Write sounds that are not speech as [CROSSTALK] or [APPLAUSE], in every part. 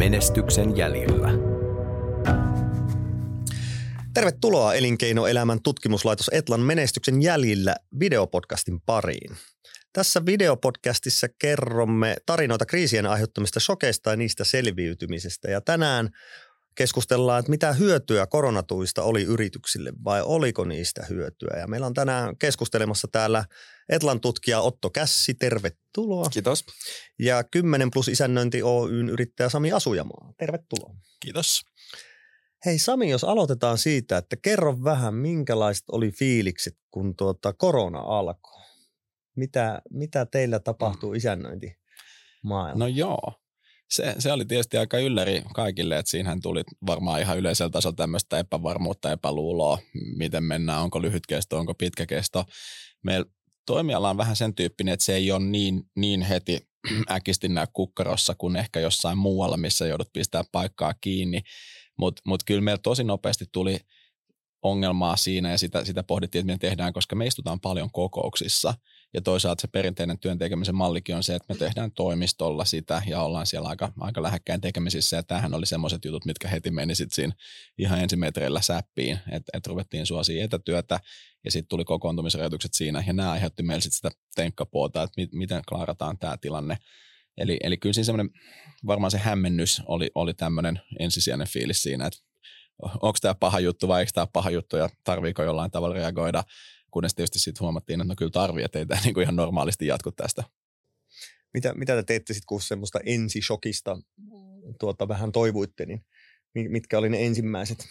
Menestyksen jäljillä. Tervetuloa Elinkeinoelämän tutkimuslaitos Etlan menestyksen jäljillä videopodcastin pariin. Tässä videopodcastissa kerromme tarinoita kriisien aiheuttamista shokeista ja niistä selviytymisestä. Ja tänään keskustellaan, että mitä hyötyä koronatuista oli yrityksille vai oliko niistä hyötyä. Ja meillä on tänään keskustelemassa täällä Etlan tutkija Otto Kässi, tervetuloa. Kiitos. Ja 10 plus isännöinti Oyn yrittäjä Sami Asujamaa, tervetuloa. Kiitos. Hei Sami, jos aloitetaan siitä, että kerro vähän, minkälaiset oli fiilikset, kun tuota korona alkoi. Mitä, mitä teillä tapahtuu mm. isännöinti No joo, se, se oli tietysti aika ylläri kaikille, että siinähän tuli varmaan ihan yleisellä tasolla tämmöistä epävarmuutta, epäluuloa, miten mennään, onko lyhyt kesto, onko pitkä kesto. Meillä toimiala on vähän sen tyyppinen, että se ei ole niin, niin heti [CLEARS THROAT] äkisti näy kukkarossa kuin ehkä jossain muualla, missä joudut pistää paikkaa kiinni. Mutta mut kyllä meillä tosi nopeasti tuli ongelmaa siinä ja sitä, sitä pohdittiin, että me tehdään, koska me istutaan paljon kokouksissa – ja toisaalta se perinteinen työn tekemisen mallikin on se, että me tehdään toimistolla sitä ja ollaan siellä aika, aika lähekkäin tekemisissä. Ja tämähän oli semmoiset jutut, mitkä heti meni sitten siinä ihan ensimetreillä säppiin, että et ruvettiin suosia etätyötä ja sitten tuli kokoontumisrajoitukset siinä. Ja nämä aiheutti meille sitten sitä tenkkapuolta, että mi- miten klaarataan tämä tilanne. Eli, eli kyllä siinä semmoinen, varmaan se hämmennys oli, oli tämmöinen ensisijainen fiilis siinä, että onko tämä paha juttu vai eikö tämä paha juttu ja tarviiko jollain tavalla reagoida kunnes tietysti sitten huomattiin, että no kyllä tarvii, että ei tämä niin kuin ihan normaalisti jatku tästä. Mitä, mitä te teette sitten, kun semmoista ensishokista tuota, vähän toivuitte, niin mitkä oli ne ensimmäiset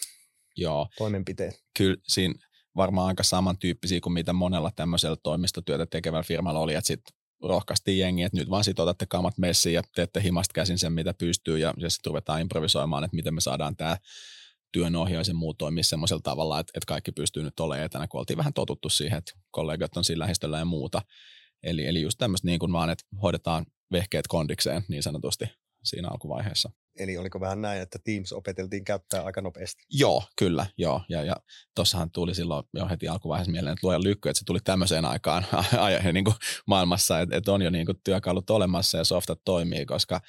Joo. toimenpiteet? Kyllä siinä varmaan aika samantyyppisiä kuin mitä monella tämmöisellä toimistotyötä tekevällä firmalla oli, että sitten rohkaistiin jengiä, että nyt vaan sitten otatte kamat messiin ja teette himasta käsin sen, mitä pystyy ja, ja sitten ruvetaan improvisoimaan, että miten me saadaan tämä työnohjaus ja muu toimii semmoisella tavalla, että, että kaikki pystyy nyt olemaan etänä, kun oltiin vähän totuttu siihen, että kollegat on siinä lähistöllä ja muuta. Eli, eli just tämmöistä niin kuin vaan, että hoidetaan vehkeet kondikseen niin sanotusti siinä alkuvaiheessa. Eli oliko vähän näin, että Teams opeteltiin käyttää aika nopeasti? Joo, kyllä, joo. Ja, ja tuossahan tuli silloin jo heti alkuvaiheessa mieleen, että luoja lykky, että se tuli tämmöiseen aikaan [LAUGHS] niin kuin maailmassa, että, että on jo niin kuin työkalut olemassa ja softat toimii, koska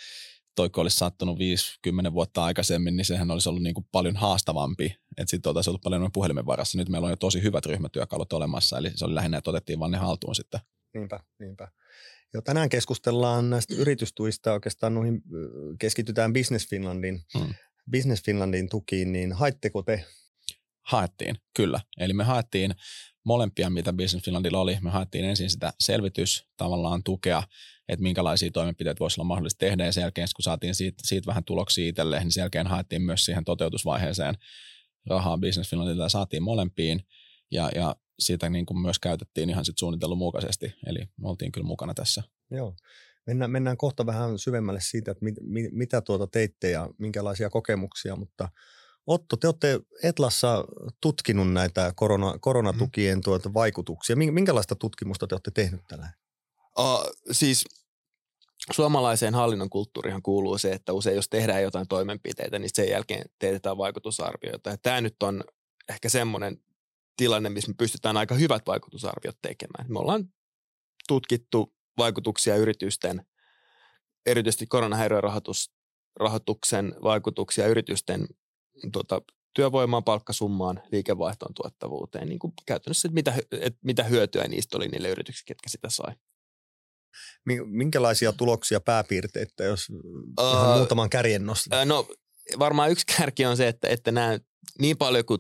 toiko olisi sattunut 50 vuotta aikaisemmin, niin sehän olisi ollut niin kuin paljon haastavampi, että sitten oltaisiin ollut paljon puhelimen varassa. Nyt meillä on jo tosi hyvät ryhmätyökalut olemassa, eli se oli lähinnä, että otettiin vaan ne haltuun sitten. Niinpä, niinpä. Jo tänään keskustellaan näistä yritystuista, oikeastaan noihin keskitytään Business Finlandin, hmm. Business Finlandin tukiin, niin haitteko te? Haettiin, kyllä. Eli me haettiin molempia, mitä Business Finlandilla oli. Me haettiin ensin sitä selvitys, tavallaan tukea, että minkälaisia toimenpiteitä voisi olla mahdollista tehdä, ja sen jälkeen, kun saatiin siitä, siitä vähän tuloksia itselleen, niin sen jälkeen haettiin myös siihen toteutusvaiheeseen rahaa Business Finlandilla ja saatiin molempiin, ja, ja siitä niin kuin myös käytettiin ihan sit suunnitellun mukaisesti, eli me oltiin kyllä mukana tässä. Joo. Mennään, mennään kohta vähän syvemmälle siitä, että mit, mit, mitä tuota teitte ja minkälaisia kokemuksia, mutta Otto, te olette Etlassa tutkinut näitä korona, koronatukien mm. tuota vaikutuksia. Minkälaista tutkimusta te olette tehnyt tällä? Uh, siis suomalaiseen hallinnon kulttuurihan kuuluu se, että usein jos tehdään jotain toimenpiteitä, niin sen jälkeen teetetään vaikutusarvioita. Ja tämä nyt on ehkä semmoinen tilanne, missä me pystytään aika hyvät vaikutusarviot tekemään. Me ollaan tutkittu vaikutuksia yritysten, erityisesti koronahäiriörahoituksen vaikutuksia yritysten tota, työvoimaan, palkkasummaan, liikevaihtoon, tuottavuuteen. Niin kuin käytännössä, että mitä, että mitä hyötyä niistä oli niille yrityksille, ketkä sitä sai. Minkälaisia tuloksia pääpiirteitä, jos uh, muutaman kärjen nostaa? No varmaan yksi kärki on se, että, että nämä niin paljon kuin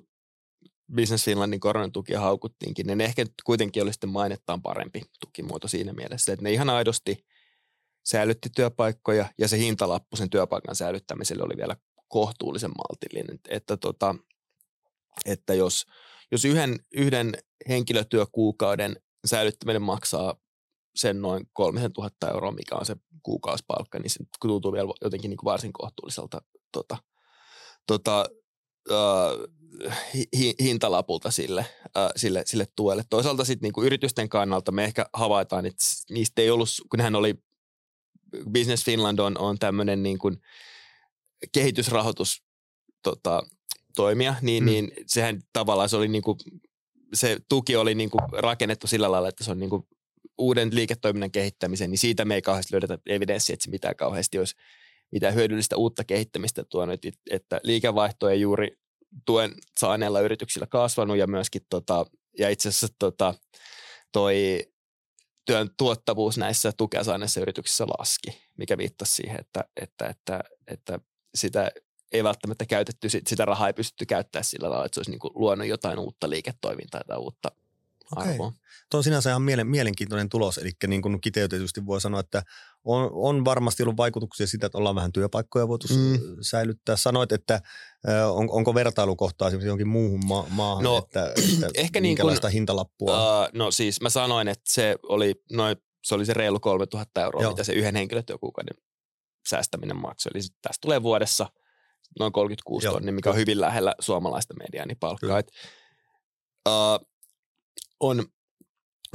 Business Finlandin koronatukia haukuttiinkin, niin ne ehkä kuitenkin oli sitten mainettaan parempi tukimuoto siinä mielessä, että ne ihan aidosti säilytti työpaikkoja ja se hintalappu sen työpaikan säilyttämiselle oli vielä kohtuullisen maltillinen. Että, tota, että jos, jos yhden, yhden henkilötyökuukauden säilyttäminen maksaa sen noin 3000 euroa, mikä on se kuukausipalkka, niin se tuntuu vielä jotenkin niin kuin varsin kohtuulliselta tota, tota, äh, hi, hintalapulta sille, äh, sille, sille tuelle. Toisaalta sitten niin kuin yritysten kannalta me ehkä havaitaan, että niistä ei ollut, kun hän oli, Business Finland on, on tämmöinen niin kuin kehitysrahoitus tota, toimia, niin, mm. niin sehän tavallaan se oli niin kuin, se tuki oli niin kuin rakennettu sillä lailla, että se on niin kuin uuden liiketoiminnan kehittämisen, niin siitä me ei kauheasti löydetä evidenssiä, että se mitään kauheasti olisi mitään hyödyllistä uutta kehittämistä tuonut, että liikevaihto ei juuri tuen saaneilla yrityksillä kasvanut ja myöskin tota, ja itse asiassa tota, toi työn tuottavuus näissä tukea saaneissa yrityksissä laski, mikä viittasi siihen, että, että, että, että sitä ei välttämättä käytetty, sitä rahaa ei pystytty käyttämään sillä lailla, että se olisi niin kuin luonut jotain uutta liiketoimintaa tai uutta arvoa. Okay. Tuo on sinänsä ihan mielenkiintoinen tulos, eli niin kuin kiteytetysti voi sanoa, että on, on varmasti ollut vaikutuksia sitä, että ollaan vähän työpaikkoja voitu mm. säilyttää. Sanoit, että on, onko vertailukohtaa esimerkiksi jonkin muuhun ma- maahan, no, että, [CLEARS THROAT] että ehkä minkälaista niin kuin, hintalappua? Uh, no siis mä sanoin, että se oli, noin, se oli se reilu 3000 euroa, Joo. mitä se yhden henkilötyökuukauden säästäminen maksoi. Eli tästä tulee vuodessa noin 36 tonnia, mikä on hyvin lähellä suomalaista mediaanipalkkaa. Et, uh, on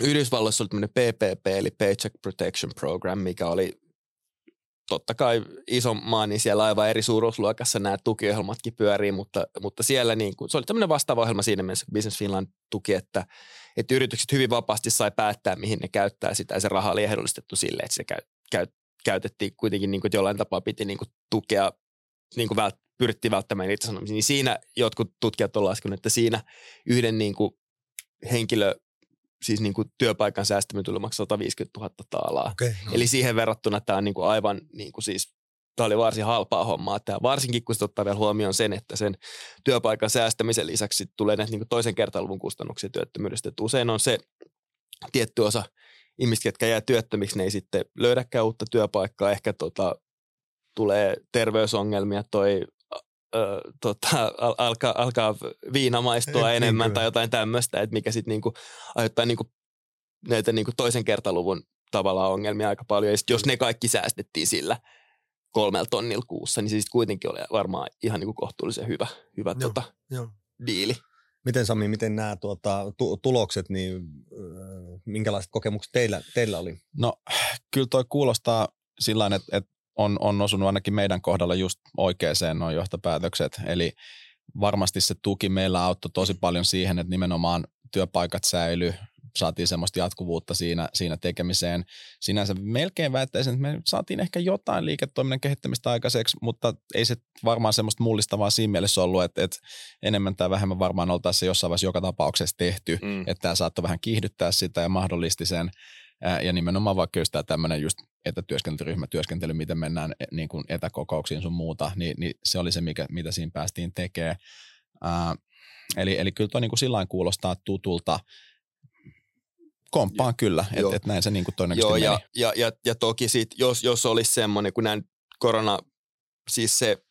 Yhdysvalloissa oli tämmöinen PPP, eli Paycheck Protection Program, mikä oli totta kai iso maa, niin siellä aivan eri suuruusluokassa nämä tukiohjelmatkin pyörii, mutta, mutta siellä niin kuin, se oli tämmöinen vastaava ohjelma siinä mielessä, Business Finland tuki, että, että yritykset hyvin vapaasti sai päättää, mihin ne käyttää sitä, ja se raha oli ehdollistettu sille, että se käy, käy, käytettiin kuitenkin niin kuin, että jollain tapaa piti niin kuin, tukea, niin kuin vält, pyrittiin välttämään irtisanomisia, niin siinä jotkut tutkijat on laskenut, että siinä yhden niin kuin, henkilö siis niin kuin työpaikan säästäminen tuli maksaa 150 000 taalaa. Okay, no. Eli siihen verrattuna tämä on niin kuin aivan niin kuin siis tämä oli varsin halpaa hommaa. Tämä, varsinkin kun se ottaa vielä huomioon sen, että sen työpaikan säästämisen lisäksi tulee näitä niin kuin toisen kertaluvun kustannuksia työttömyydestä. Että usein on se tietty osa ihmistä, jotka jää työttömiksi, ne ei sitten löydäkään uutta työpaikkaa. Ehkä tota, tulee terveysongelmia, toi ö, tota, al- alkaa, alkaa viina maistua Ei, enemmän niin tai jotain tämmöistä, että mikä sitten niinku aiheuttaa niinku näitä niinku toisen kertaluvun tavallaan ongelmia aika paljon. Ja sit jos ne kaikki säästettiin sillä kolmella tonnilla kuussa, niin se sitten kuitenkin oli varmaan ihan niinku kohtuullisen hyvä, hyvä joo, tota, joo. diili. Miten Sami, miten nämä tuota, tu- tulokset, niin minkälaiset kokemukset teillä, teillä oli? No kyllä toi kuulostaa sillä että, että on, on osunut ainakin meidän kohdalla just oikeeseen noin johtopäätökset. Eli varmasti se tuki meillä auttoi tosi paljon siihen, että nimenomaan työpaikat säily, saatiin semmoista jatkuvuutta siinä, siinä tekemiseen. Sinänsä melkein väittäisin, että me saatiin ehkä jotain liiketoiminnan kehittämistä aikaiseksi, mutta ei se varmaan semmoista mullistavaa siinä mielessä ollut, että, että enemmän tai vähemmän varmaan oltaisiin se jossain vaiheessa joka tapauksessa tehty, mm. että tämä saattoi vähän kiihdyttää sitä ja mahdollisti sen. Ja nimenomaan vaikka just tämä tämmöinen just etätyöskentelyryhmätyöskentely, miten mennään e, niin kuin etäkokouksiin sun muuta, niin, niin se oli se, mikä, mitä siinä päästiin tekemään. Ää, eli, eli kyllä tuo niin kuin sillä kuulostaa tutulta. Komppaan kyllä, että et näin se niin kuin todennäköisesti Joo, meni. Ja, ja, ja, ja toki sit, jos, jos olisi semmoinen, kun näin korona, siis se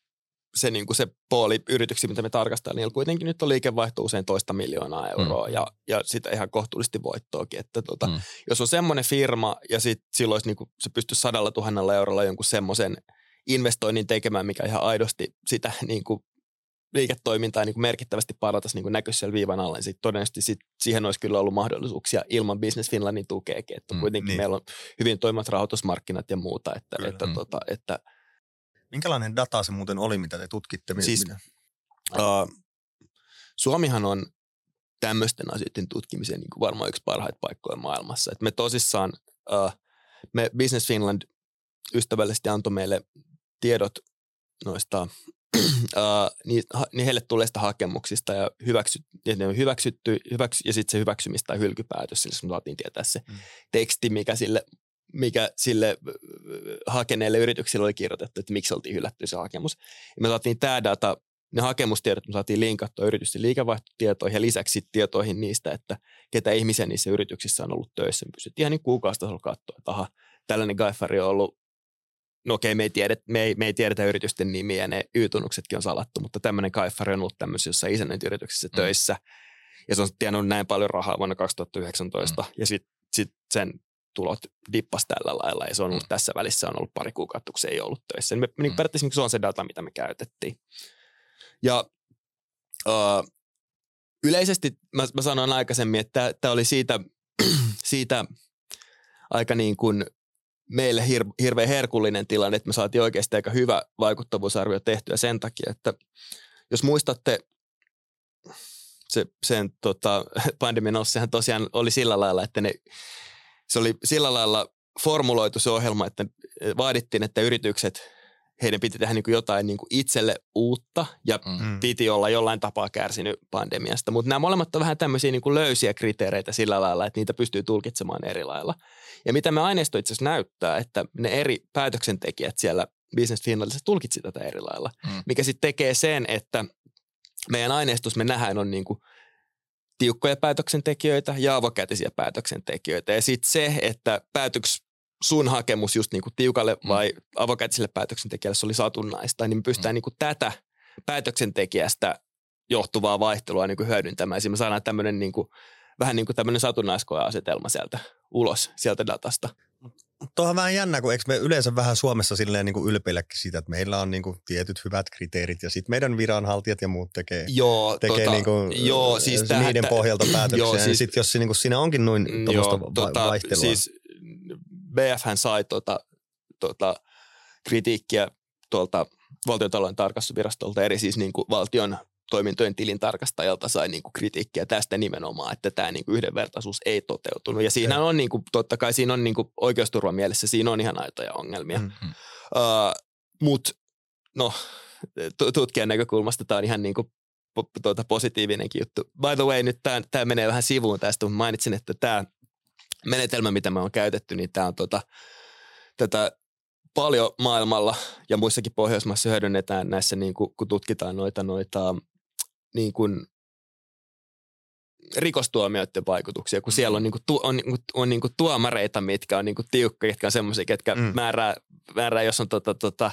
se, niin kuin se puoli yrityksiä, mitä me tarkastellaan, niillä kuitenkin nyt on liikevaihto usein toista miljoonaa euroa mm. ja, ja sitä ihan kohtuullisesti voittoakin. Että tota, mm. Jos on semmoinen firma ja sit silloin niin kuin se pystyy sadalla tuhannella eurolla jonkun semmoisen investoinnin tekemään, mikä ihan aidosti sitä niin kuin liiketoimintaa niin kuin merkittävästi parantaisi niin näkyisi siellä viivan alla, niin sit todennäköisesti sit siihen olisi kyllä ollut mahdollisuuksia ilman Business Finlandin tukeekin. Että mm, kuitenkin niin. meillä on hyvin toimivat rahoitusmarkkinat ja muuta, että, että, mm. tota, että – Minkälainen data se muuten oli, mitä te tutkitte? Siis, uh, Suomihan on tämmöisten asioiden tutkimisen niin kuin varmaan yksi parhaita paikkoja maailmassa. Et me tosissaan, uh, me Business Finland ystävällisesti antoi meille tiedot noista, uh, niin, niin heille tulleista hakemuksista ja, hyväksy, ja ne on hyväksytty, hyväksy, ja sitten se hyväksymistä tai hylkypäätös, siis me saatiin tietää se mm. teksti, mikä sille mikä sille hakeneelle yritykselle oli kirjoitettu, että miksi oltiin hylätty se hakemus. Ja me saatiin tämä data, ne hakemustiedot me saatiin linkattua yritysten liikevaihtotietoihin ja lisäksi tietoihin niistä, että ketä ihmisiä niissä yrityksissä on ollut töissä. Me pystyttiin ihan niin kuukausitasolla katsoa, että aha, tällainen gaifari on ollut no okei, me ei, tiedetä, me, ei, me ei tiedetä yritysten nimiä ja ne Y-tunnuksetkin on salattu, mutta tämmöinen kaifari on ollut tämmöisissä isännöintiyrityksissä mm. töissä. Ja se on tiennyt näin paljon rahaa vuonna 2019. Mm. Ja sitten sit sen tulot dippas tällä lailla ja se on ollut mm. tässä välissä on ollut pari kuukautta, kun se ei ollut töissä. Me, niin mm. periaatteessa se on se data, mitä me käytettiin. Ja uh, yleisesti mä, mä sanoin aikaisemmin, että tämä oli siitä, [CLEARS THROAT] siitä aika niin kuin meille hir, hirveän herkullinen tilanne, että me saatiin oikeasti aika hyvä vaikuttavuusarvio tehtyä sen takia, että jos muistatte se, sen tota, [LAUGHS] pandemian sehän tosiaan oli sillä lailla, että ne se oli sillä lailla formuloitu se ohjelma, että vaadittiin, että yritykset heidän piti tehdä niin kuin jotain niin kuin itselle uutta ja Mm. piti olla jollain tapaa kärsinyt pandemiasta. Mutta nämä molemmat on vähän tämmöisiä niin kuin löysiä kriteereitä sillä lailla, että niitä pystyy tulkitsemaan eri lailla. Ja mitä me aineisto itse asiassa näyttää, että ne eri päätöksentekijät siellä Business Finlandissa tulkitsi tätä eri lailla, Mm. mikä sitten tekee sen, että meidän aineistus me nähdään on niin kuin tiukkoja päätöksentekijöitä ja avokätisiä päätöksentekijöitä. Ja sitten se, että päätöks sun hakemus just niin kuin tiukalle Mm. vai avokätiselle päätöksentekijälle se oli satunnaista, niin me pystytään Mm. niin kuin tätä päätöksentekijästä johtuvaa vaihtelua niin kuin hyödyntämään. Siinä me saadaan tämmöinen niin kuin, vähän niin kuin tämmöinen satunnaiskoeasetelma sieltä ulos, sieltä datasta. Tuohan on vähän jännä, kun eikö me yleensä vähän Suomessa silleen niin kuin ylpeilläkin siitä, että meillä on niin kuin tietyt hyvät kriteerit ja sitten meidän viranhaltijat ja muut tekee, Joo, tekee niin kuin, joo, siis niiden tää- pohjalta [CLEARS THROAT] päätöksiä. Joo, siis- sitten jos niin kuin, siinä onkin noin Mm, joo, va- tota, vaihtelua. Siis BFhän sai tota, tota, kritiikkiä tuolta valtiontalouden tarkastusvirastolta eri siis niin kuin valtion toimintojen tilintarkastajalta sai niin kuin kritiikkiä tästä nimenomaan, että tämä niin kuin yhdenvertaisuus ei toteutunut. Ja siinä on niin kuin, totta kai siinä on niin kuin oikeusturvan mielessä, siinä on ihan aitoja ongelmia. Mm. Mm. Uh, Mutta no, tu- tutkijan näkökulmasta tämä on ihan niin kuin po- tuota, positiivinenkin juttu. By the way, nyt tämä menee vähän sivuun tästä, mutta mainitsin, että tämä menetelmä, mitä me on käytetty, niin tämä on tota, tätä paljon maailmalla ja muissakin Pohjoismaissa hyödynnetään näissä, niin kuin, kun tutkitaan noita, noita niin kuin rikostuomioiden vaikutuksia, kun siellä on, niin kuin, tu, on, niin kuin, on niin kuin tuomareita, mitkä on niin kuin tiukkoja, jotka on semmoisia, ketkä Mm. mm. määrää, määrää, jos on tota, tota,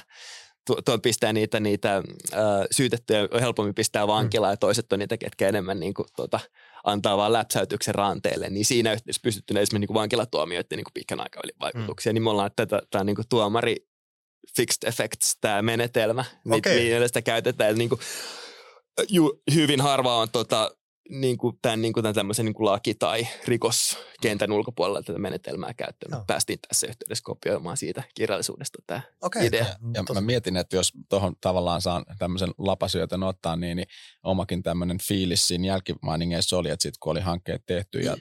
tu- tuon pistää niitä, niitä ää, syytettyjä on helpommin pistää vankilaan ja toiset on niitä, ketkä enemmän niin kuin, tota, antaa vaan läpsäytyksen ranteelle, niin siinä yhteydessä pystytty esimerkiksi niin kuin vankilatuomioiden niin kuin pitkän aikavälin vaikutuksia, mm. niin me ollaan tätä, tämä niin kuin tuomari fixed effects, tämä menetelmä, okay. millä sitä käytetään. Eli niin kuin, ju, hyvin harva on tota, niin kuin tämän, niin kuin tämän tämmöisen niin kuin laki- tai rikoskentän ulkopuolella tätä menetelmää käyttänyt. Joo. Päästiin tässä yhteydessä kopioimaan siitä kirjallisuudesta tämä Okei. idea. Ja Tosi- mä mietin, että jos tuohon tavallaan saan tämmöisen lapasyötön ottaa, niin, niin omakin tämmöinen fiilis siinä jälkimainingeissa oli, että sitten kun oli hankkeet tehty ja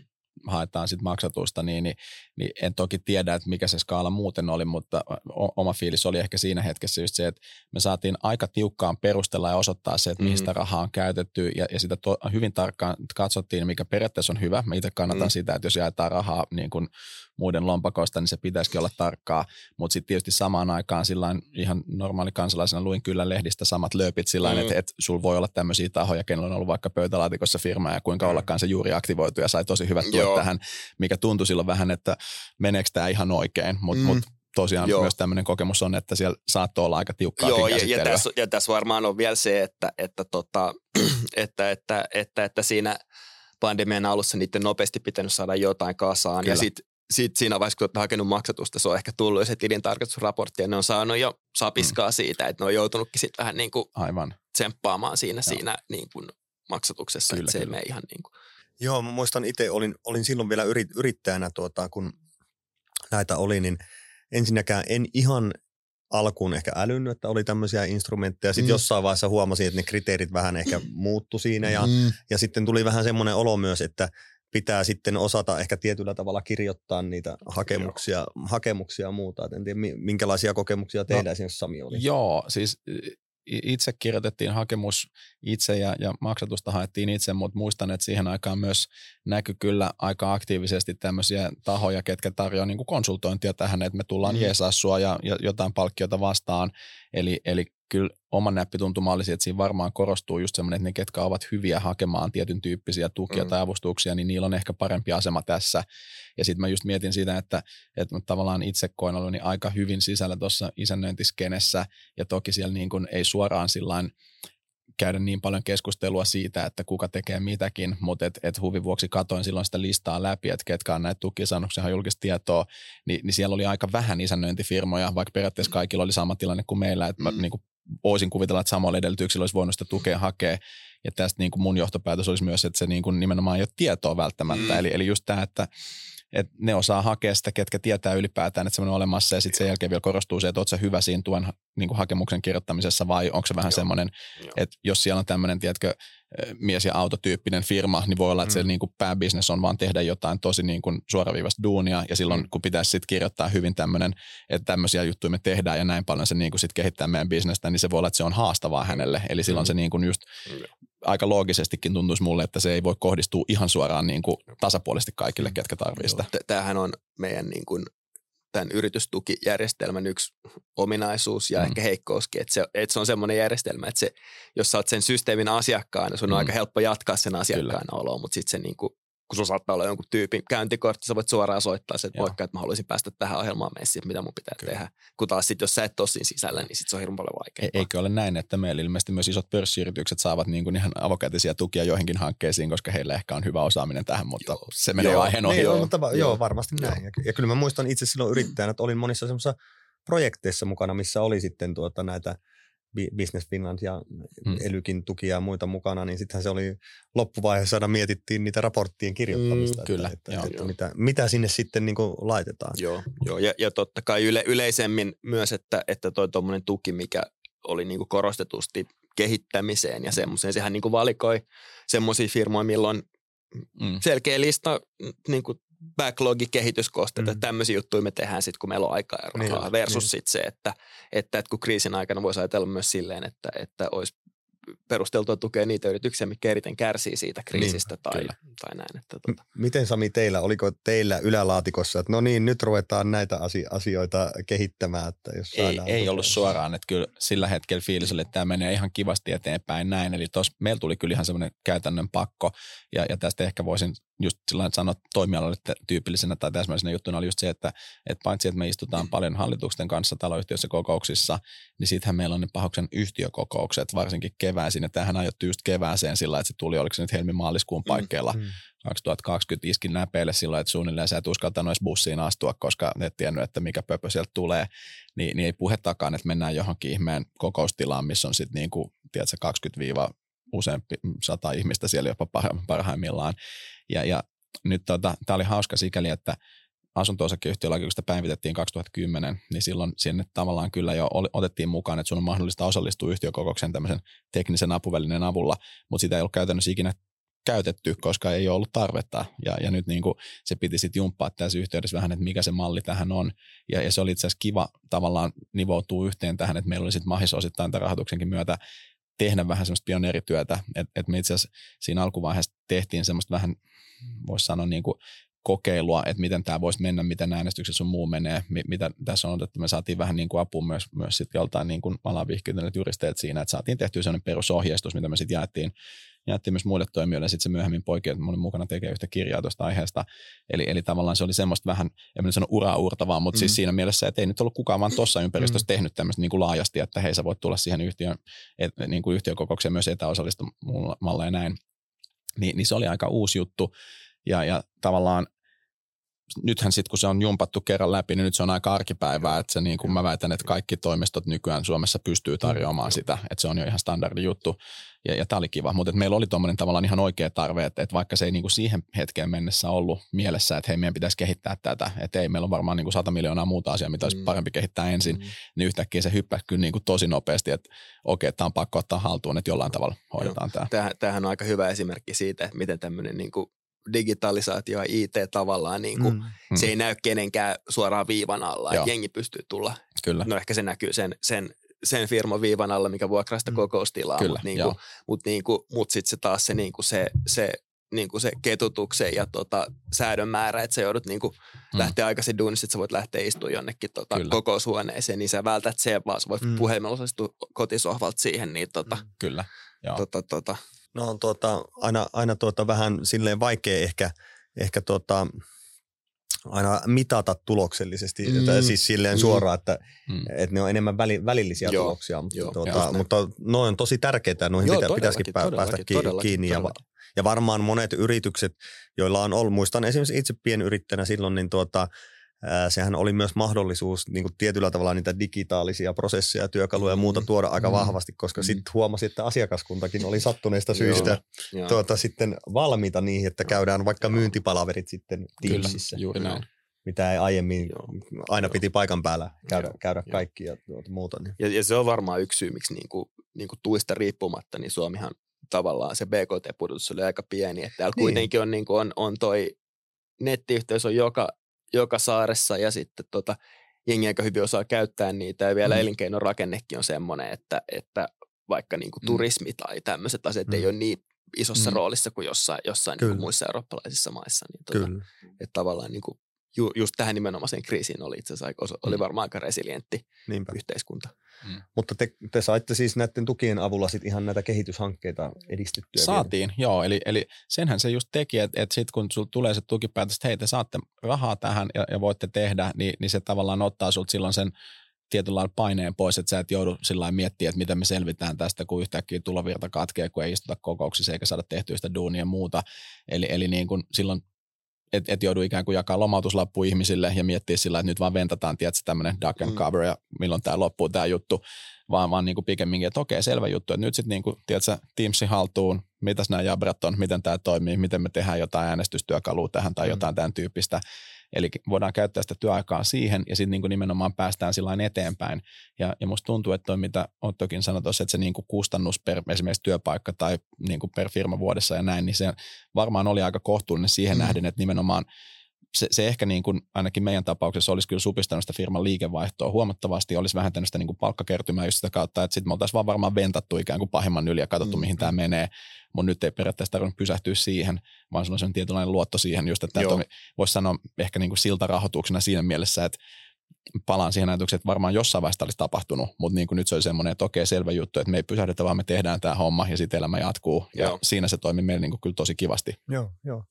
haetaan sitten maksatusta, niin, niin, niin en toki tiedä, että mikä se skaala muuten oli, mutta oma fiilis oli ehkä siinä hetkessä just se, että me saatiin aika tiukkaan perustella ja osoittaa se, että mihin Mm. rahaa on käytetty ja, ja sitä to, hyvin tarkkaan katsottiin, mikä periaatteessa on hyvä. Mä itse kannatan Mm. sitä, että jos jaetaan rahaa niin kuin muiden lompakoista, niin se pitäisikin olla tarkkaa, mutta sitten tietysti samaan aikaan sillain ihan normaali kansalaisena luin kyllä lehdistä samat lööpit sillä Mm. että, että sulla voi olla tämmöisiä tahoja, kenellä on ollut vaikka pöytälaatikossa firma ja kuinka Mm. ollakaan se juuri aktivoitu ja sai tosi hyvät tuot Joo. tähän, mikä tuntui silloin vähän, että meneekö tämä ihan oikein, mutta Mm. mut tosiaan Joo. myös tämmöinen kokemus on, että siellä saattoi olla aika tiukkaa Joo, ja, ja, tässä, ja tässä varmaan on vielä se, että, että, tota, [CLEARS THROAT] että, että, että, että siinä pandemian alussa niiden nopeasti pitänyt saada jotain kasaan. Kyllä. Ja sitten sit siinä vaiheessa, kun olette hakenut maksatusta, se on ehkä tullut se tilintarkastusraportti, ja ne on saanut jo sapiskaa mm. siitä, että ne on joutunutkin sitten vähän niin kuin Aivan. tsemppaamaan siinä, Joo. siinä niin kuin maksatuksessa, Kyllä, että se ei kyllä. mene ihan niin kuin. Joo, mä muistan itse, olin, olin silloin vielä yrit, yrittäjänä, tuota, kun näitä oli, niin ensinnäkään en ihan alkuun ehkä älynnyt, että oli tämmöisiä instrumentteja. Sitten Mm. mm. jossain vaiheessa huomasin, että ne kriteerit vähän ehkä muuttu siinä ja, Mm. ja sitten tuli vähän semmoinen olo myös, että pitää sitten osata ehkä tietyllä tavalla kirjoittaa niitä hakemuksia, hakemuksia ja muuta. Et en tiedä, mi- minkälaisia kokemuksia teillä no, esimerkiksi Sami oli. Joo, siis itse kirjoitettiin hakemus itse ja, ja maksatusta haettiin itse, mutta muistan, että siihen aikaan myös näkyi kyllä aika aktiivisesti tämmöisiä tahoja, ketkä tarjoaa niin konsultointia tähän, että me tullaan Mm. mm. jeesaa sua ja, ja jotain palkkiota vastaan. Eli, eli kyllä oman näppituntuma olisi, että siinä varmaan korostuu just semmoinen, että ne, ketkä ovat hyviä hakemaan tietyn tyyppisiä tukia Mm. mm. tai avustuksia, niin niillä on ehkä parempi asema tässä. Ja sitten mä just mietin sitä, että, että mä tavallaan itse koen oloni aika hyvin sisällä tuossa isännöintiskenessä, ja toki siellä niin kuin ei suoraan sillain käydä niin paljon keskustelua siitä, että kuka tekee mitäkin, mutta et, et huvin vuoksi katoin silloin sitä listaa läpi, että ketkä on näitä on julkista tietoa, niin, niin siellä oli aika vähän isännöintifirmoja, vaikka periaatteessa kaikilla oli sama tilanne kuin meillä, että mä Mm. niin kuin voisin kuvitella, että samalla edellytyksillä olisi voinut sitä tukea hakea, ja tästä niin kuin mun johtopäätös olisi myös, että se niin kuin nimenomaan ei ole tietoa välttämättä, Mm. eli, eli just tämä, että että ne osaa hakea sitä, ketkä tietää ylipäätään, että se on olemassa, ja sitten sen jälkeen vielä korostuu se, että oletko sä hyvä siinä tuen niin kuin hakemuksen kirjoittamisessa, vai onko se vähän Joo. semmoinen, että jos siellä on tämmöinen, tiedätkö, mies- ja autotyyppinen firma, niin voi olla, että mm. se niin kuin pääbisnes on vaan tehdä jotain tosi niin kuin suoraviivasta duunia, ja silloin mm. kun pitäisi sitten kirjoittaa hyvin tämmöinen, että tämmöisiä juttuja me tehdään, ja näin paljon se niin kuin sit kehittää meidän bisnestä, niin se voi olla, että se on haastavaa hänelle. Eli silloin mm. se niin kuin just mm. aika loogisestikin tuntuisi mulle, että se ei voi kohdistua ihan suoraan niin kuin tasapuolisesti kaikille, mm. ketkä tarvitsee sitä. Tämähän on meidän niin kuin tämän yritystukijärjestelmän yksi ominaisuus ja mm. ehkä heikkouskin, että se, että se on semmoinen järjestelmä, että se, jos sä oot sen systeemin asiakkaana, sun mm. on aika helppo jatkaa sen asiakkaana oloa, mutta sitten se niin kuin kun sulla saattaa olla jonkun tyypin käyntikortti, sä voit suoraan soittaa se, että moikka, että mä haluaisin päästä tähän ohjelmaan messiin, mitä mun pitää Kyllä. tehdä. Kun taas sit, jos sä et ole siinä sisällä, niin sit se on hirveän paljon vaikeaa. Eikö ole näin, että meillä ilmeisesti myös isot pörssiyritykset saavat niin kuin ihan avokätisiä tukia joihinkin hankkeisiin, koska heillä ehkä on hyvä osaaminen tähän, mutta joo. se menee joo, aiheen ohi. Niin, joo, mutta, joo, joo, varmasti joo. näin. Ja, ja kyllä mä muistan itse silloin yrittäjänä, että olin monissa semmoisissa projekteissa mukana, missä oli sitten tuota näitä – Business Finland ja mm. Elykin tukia ja muita mukana, niin sittenhän se oli loppuvaiheessa aina mietittiin niitä raporttien kirjoittamista. Mm, kyllä, että, joo, että joo. Mitä, mitä sinne sitten niin laitetaan. Joo, joo. Ja, ja totta kai yle, yleisemmin myös, että, että toi tuommoinen tuki, mikä oli niin korostetusti kehittämiseen ja semmoiseen, sehän niin valikoi semmoisia firmoja, milloin mm. selkeä lista niin kuin backlogi, kehityskosteet, mm. että tämmöisiä juttuja me tehdään sitten, kun meillä on aikaa ja rahaa, niin, versus niin. sitten se, että, että, että kun kriisin aikana voisi ajatella myös silleen, että, että olisi perusteltua tukea niitä yrityksiä, mitkä eriten kärsii siitä kriisistä niin, tai, tai näin. Että tuota. Miten Sami teillä, oliko teillä ylälaatikossa, että no niin, nyt ruvetaan näitä asioita kehittämään? Että jos ei, ei ollut suoraan, että kyllä sillä hetkellä fiilis oli, että tämä menee ihan kivasti eteenpäin näin. Eli tuossa meillä tuli kyllä ihan semmoinen käytännön pakko ja, ja tästä ehkä voisin just sillä sanoa toimialalle tyypillisenä tai täsmällisenä juttuna oli just se, että, että paitsi että me istutaan paljon hallituksen kanssa taloyhtiössä kokouksissa, niin sittenhän meillä on ne pahoksen yhtiökokoukset, varsinkin keväisin. Ja tähän ajottu just kevääseen sillä, että se tuli, oliko se nyt helmi-maaliskuun mm, paikkeilla. Mm, mm. 2020 iskin näpeille silloin, että suunnilleen sä et uskaltanut edes bussiin astua, koska et tiennyt, että mikä pöpö sieltä tulee, niin, niin ei puhettakaan, että mennään johonkin ihmeen kokoustilaan, missä on sitten niin kuin, tiedätkö, 20 useampi sata ihmistä siellä jopa parhaimmillaan. Ja, ja nyt tota, tämä oli hauska sikäli, että asunto-osakeyhtiölaki, kun sitä päivitettiin 2010, niin silloin sinne tavallaan kyllä jo otettiin mukaan, että sun on mahdollista osallistua yhtiökokoukseen tämmöisen teknisen apuvälinen avulla, mutta sitä ei ollut käytännössä ikinä käytetty, koska ei ole ollut tarvetta. Ja, ja nyt niin kuin se piti sitten jumppaa tässä yhteydessä vähän, että mikä se malli tähän on. Ja, ja se oli itse asiassa kiva tavallaan nivoutua yhteen tähän, että meillä oli sitten mahis osittain tämän rahoituksenkin myötä tehdä vähän semmoista pioneerityötä, että et me itse asiassa siinä alkuvaiheessa tehtiin semmoista vähän, voisi sanoa niin kuin kokeilua, että miten tämä voisi mennä, miten äänestyksessä on muu menee, mitä tässä on otettu. Me saatiin vähän niin kuin apua myös, myös sitten joltain niin kuin alavihkiytyneet juristeet siinä, että saatiin tehtyä sellainen perusohjeistus, mitä me sitten jaettiin, jaettiin myös muille toimijoille, ja sitten se myöhemmin poikia, että mä olin mukana tekemään yhtä kirjaa tuosta aiheesta. Eli, eli tavallaan se oli semmoista vähän, en sano uraa uurtavaa, mutta siis mm. siis siinä mielessä, että ei nyt ollut kukaan vaan tuossa ympäristössä mm. tehnyt tämmöistä niin kuin laajasti, että hei sä voit tulla siihen yhtiön, et, niin kuin yhtiökokoukseen myös etäosallistumalla ja näin. Ni, niin se oli aika uusi juttu. Ja, ja tavallaan nythän sitten kun se on jumpattu kerran läpi, niin nyt se on aika arkipäivää, että se niin kuin mä väitän, että kaikki toimistot nykyään Suomessa pystyy tarjoamaan sitä, että se on jo ihan standardi juttu ja, ja tämä oli kiva, mutta meillä oli tuommoinen tavallaan ihan oikea tarve, että, että vaikka se ei niin kuin siihen hetkeen mennessä ollut mielessä, että hei meidän pitäisi kehittää tätä, että ei meillä on varmaan niin kuin 100 miljoonaa muuta asiaa, mitä olisi mm. parempi kehittää ensin, mm. niin yhtäkkiä se hyppäsi kyllä niin kuin tosi nopeasti, että okei, okay, tämä on pakko ottaa haltuun, että jollain tavalla hoidetaan tämä. Tämähän, tämähän on aika hyvä esimerkki siitä, että miten tämmöinen niin kuin digitalisaatio ja IT tavallaan, niin kuin, mm. se ei näy kenenkään suoraan viivan alla, että jengi pystyy tulla. Kyllä. No ehkä se näkyy sen, sen, sen firman viivan alla, mikä vuokraa sitä mm. kokoustilaa, Kyllä, mutta niin mut niin mut sitten se taas se, niin kuin se, se niin kuin se ketutuksen ja tota, säädön määrä, että sä joudut niin kuin mm. lähteä aikaisin duunissa, että sä voit lähteä istumaan jonnekin tota, kokoushuoneeseen, niin sä vältät se, vaan sä voit mm. puhelimella osallistua kotisohvalta siihen. Niin, tota, mm. Kyllä, joo. Tota, tota, No on tuota, aina, aina tuota vähän silleen vaikea ehkä, ehkä tuota, aina mitata tuloksellisesti, mm. tai siis silleen mm. suoraan, että, mm. että ne on enemmän väli, välillisiä Joo. tuloksia, mutta, Joo, tuota, mutta ne on tosi tärkeitä, noihin Joo, pitä, pitäisikin päästä todellakin, kiinni. Todellakin. Ja, ja varmaan monet yritykset, joilla on ollut, muistan esimerkiksi itse pienyrittäjänä silloin, niin tuota, sehän oli myös mahdollisuus niin kuin tietyllä tavalla niitä digitaalisia prosesseja, työkaluja ja muuta mm. tuoda aika mm. vahvasti, koska mm. sitten huomasi, että asiakaskuntakin oli sattuneista syistä Joo. tuota, sitten valmiita niihin, että käydään vaikka myyntipalaverit sitten Teamsissa. Kyllä, juuri näin mitä ei aiemmin, Joo. aina piti paikan päällä käydä, Joo. käydä kaikki ja tuota muuta. Niin. Ja, ja se on varmaan yksi syy, miksi niin kuin, niin kuin tuista riippumatta, niin Suomihan tavallaan se BKT-pudotus oli aika pieni. Että täällä niin. kuitenkin on, niin kuin on, on toi nettiyhteys on joka, joka saaressa ja sitten tota, jengi aika hyvin osaa käyttää niitä ja vielä mm. elinkeinorakennekin on semmoinen, että, että vaikka niin kuin mm. turismi tai tämmöiset asiat mm. ei ole niin isossa mm. roolissa kuin jossain, jossain niin kuin muissa eurooppalaisissa maissa. Niin tota, että tavallaan niin kuin ju, just tähän nimenomaiseen kriisiin oli itse asiassa oli mm. varmaan aika resilientti Niinpä. yhteiskunta. Mm. Mutta te, te saitte siis näiden tukien avulla sit ihan näitä kehityshankkeita edistettyä. Saatiin, vielä. joo. Eli, eli senhän se just teki, että, että sitten kun sulla tulee se tukipäätös, että hei te saatte rahaa tähän ja, ja voitte tehdä, niin, niin se tavallaan ottaa sulta silloin sen tietynlailla paineen pois, että sä et joudu sillä miettiä, että miten me selvitään tästä, kun yhtäkkiä tulovirta katkee, kun ei istuta kokouksissa eikä saada tehtyä sitä duunia ja muuta. Eli, eli niin kun silloin et, et joudu ikään kuin jakaa lomautuslappu ihmisille ja miettiä sillä, että nyt vaan ventataan, tiedätkö, tämmöinen duck and mm. cover ja milloin tämä loppuu tämä juttu, vaan, vaan niin kuin pikemminkin, että okei, selvä juttu, että nyt sitten niin kuin, tiedätkö, Teamsin haltuun, mitäs nämä jabrat on, miten tämä toimii, miten me tehdään jotain äänestystyökalua tähän tai mm. jotain tämän tyyppistä. Eli voidaan käyttää sitä työaikaa siihen ja sitten niin nimenomaan päästään sillä eteenpäin. Ja, ja musta tuntuu, että toi, mitä Ottokin sanoi tuossa, että se niin kuin kustannus per esimerkiksi työpaikka tai niin kuin per firma vuodessa ja näin, niin se varmaan oli aika kohtuullinen siihen mm. nähden, että nimenomaan – se, se ehkä niin kuin, ainakin meidän tapauksessa olisi kyllä supistanut sitä firman liikevaihtoa huomattavasti, olisi vähentänyt sitä niin kuin palkkakertymää just sitä kautta, että sitten me oltaisiin vaan varmaan ventattu ikään kuin pahimman yli ja katsottu, mm. mihin tämä menee, mutta nyt ei periaatteessa tarvinnut pysähtyä siihen, vaan se on tietynlainen luotto siihen just, että tämä voisi sanoa ehkä niin kuin siltarahoituksena siinä mielessä, että palaan siihen ajatukseen, että varmaan jossain vaiheessa olisi tapahtunut, mutta niin kuin nyt se oli semmoinen, että okei, selvä juttu, että me ei pysähdytä, vaan me tehdään tämä homma ja sitten elämä jatkuu. Ja Joo. siinä se toimi meillä niin kuin kyllä tosi kivasti. Joo, joo.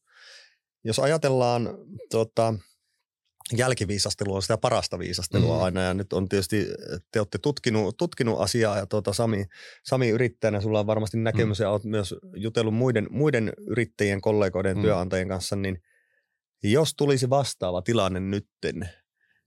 Jos ajatellaan tota, jälkiviisastelua on sitä parasta viisastelua mm. aina ja nyt on tietysti, te olette tutkinut, tutkinut asiaa ja tuota Sami, Sami yrittäjänä, sulla on varmasti näkemys mm. ja olet myös jutellut muiden, muiden yrittäjien, kollegoiden, mm. työnantajien kanssa, niin jos tulisi vastaava tilanne nytten,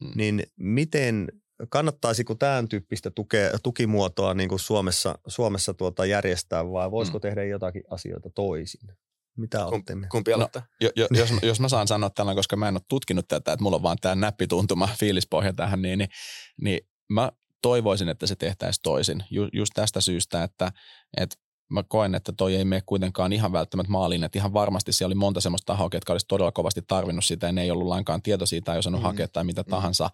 mm. niin miten kannattaisiko tämän tyyppistä tuke, tukimuotoa niin kuin Suomessa, Suomessa tuota järjestää vai voisiko mm. tehdä jotakin asioita toisin? Mitä olette Kumpi, kumpi aloittaa? No, jo, jo, jos, jos mä saan sanoa tällä, koska mä en ole tutkinut tätä, että mulla on vaan tämä näppituntuma, fiilispohja tähän, niin, niin, niin mä toivoisin, että se tehtäisiin toisin. Ju, just tästä syystä, että, että mä koen, että toi ei mene kuitenkaan ihan välttämättä maaliin, että ihan varmasti siellä oli monta semmoista tahoa, jotka olisi todella kovasti tarvinnut sitä ja ne ei ollut lainkaan tieto siitä, ei osannut mm. hakea tai mitä mm. tahansa.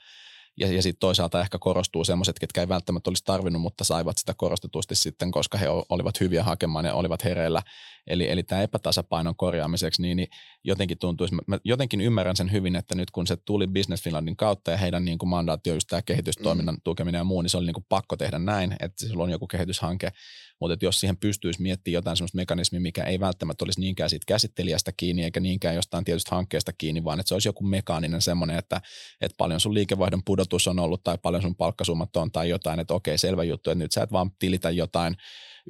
Ja, ja sitten toisaalta ehkä korostuu semmoiset, ketkä ei välttämättä olisi tarvinnut, mutta saivat sitä korostetusti sitten, koska he olivat hyviä hakemaan ja olivat hereillä. Eli, eli tämä epätasapainon korjaamiseksi, niin, niin jotenkin tuntuisi, mä jotenkin ymmärrän sen hyvin, että nyt kun se tuli Business Finlandin kautta ja heidän niin kuin mandaatti on just tämä kehitystoiminnan mm. tukeminen ja muu, niin se oli niin kuin pakko tehdä näin, että sillä on joku kehityshanke, mutta että jos siihen pystyisi miettimään jotain sellaista mekanismia, mikä ei välttämättä olisi niinkään siitä käsittelijästä kiinni eikä niinkään jostain tietystä hankkeesta kiinni, vaan että se olisi joku mekaaninen semmoinen, että, että paljon sun liikevaihdon pudotus on ollut tai paljon sun palkkasummat on tai jotain, että okei, selvä juttu, että nyt sä et vaan tilitä jotain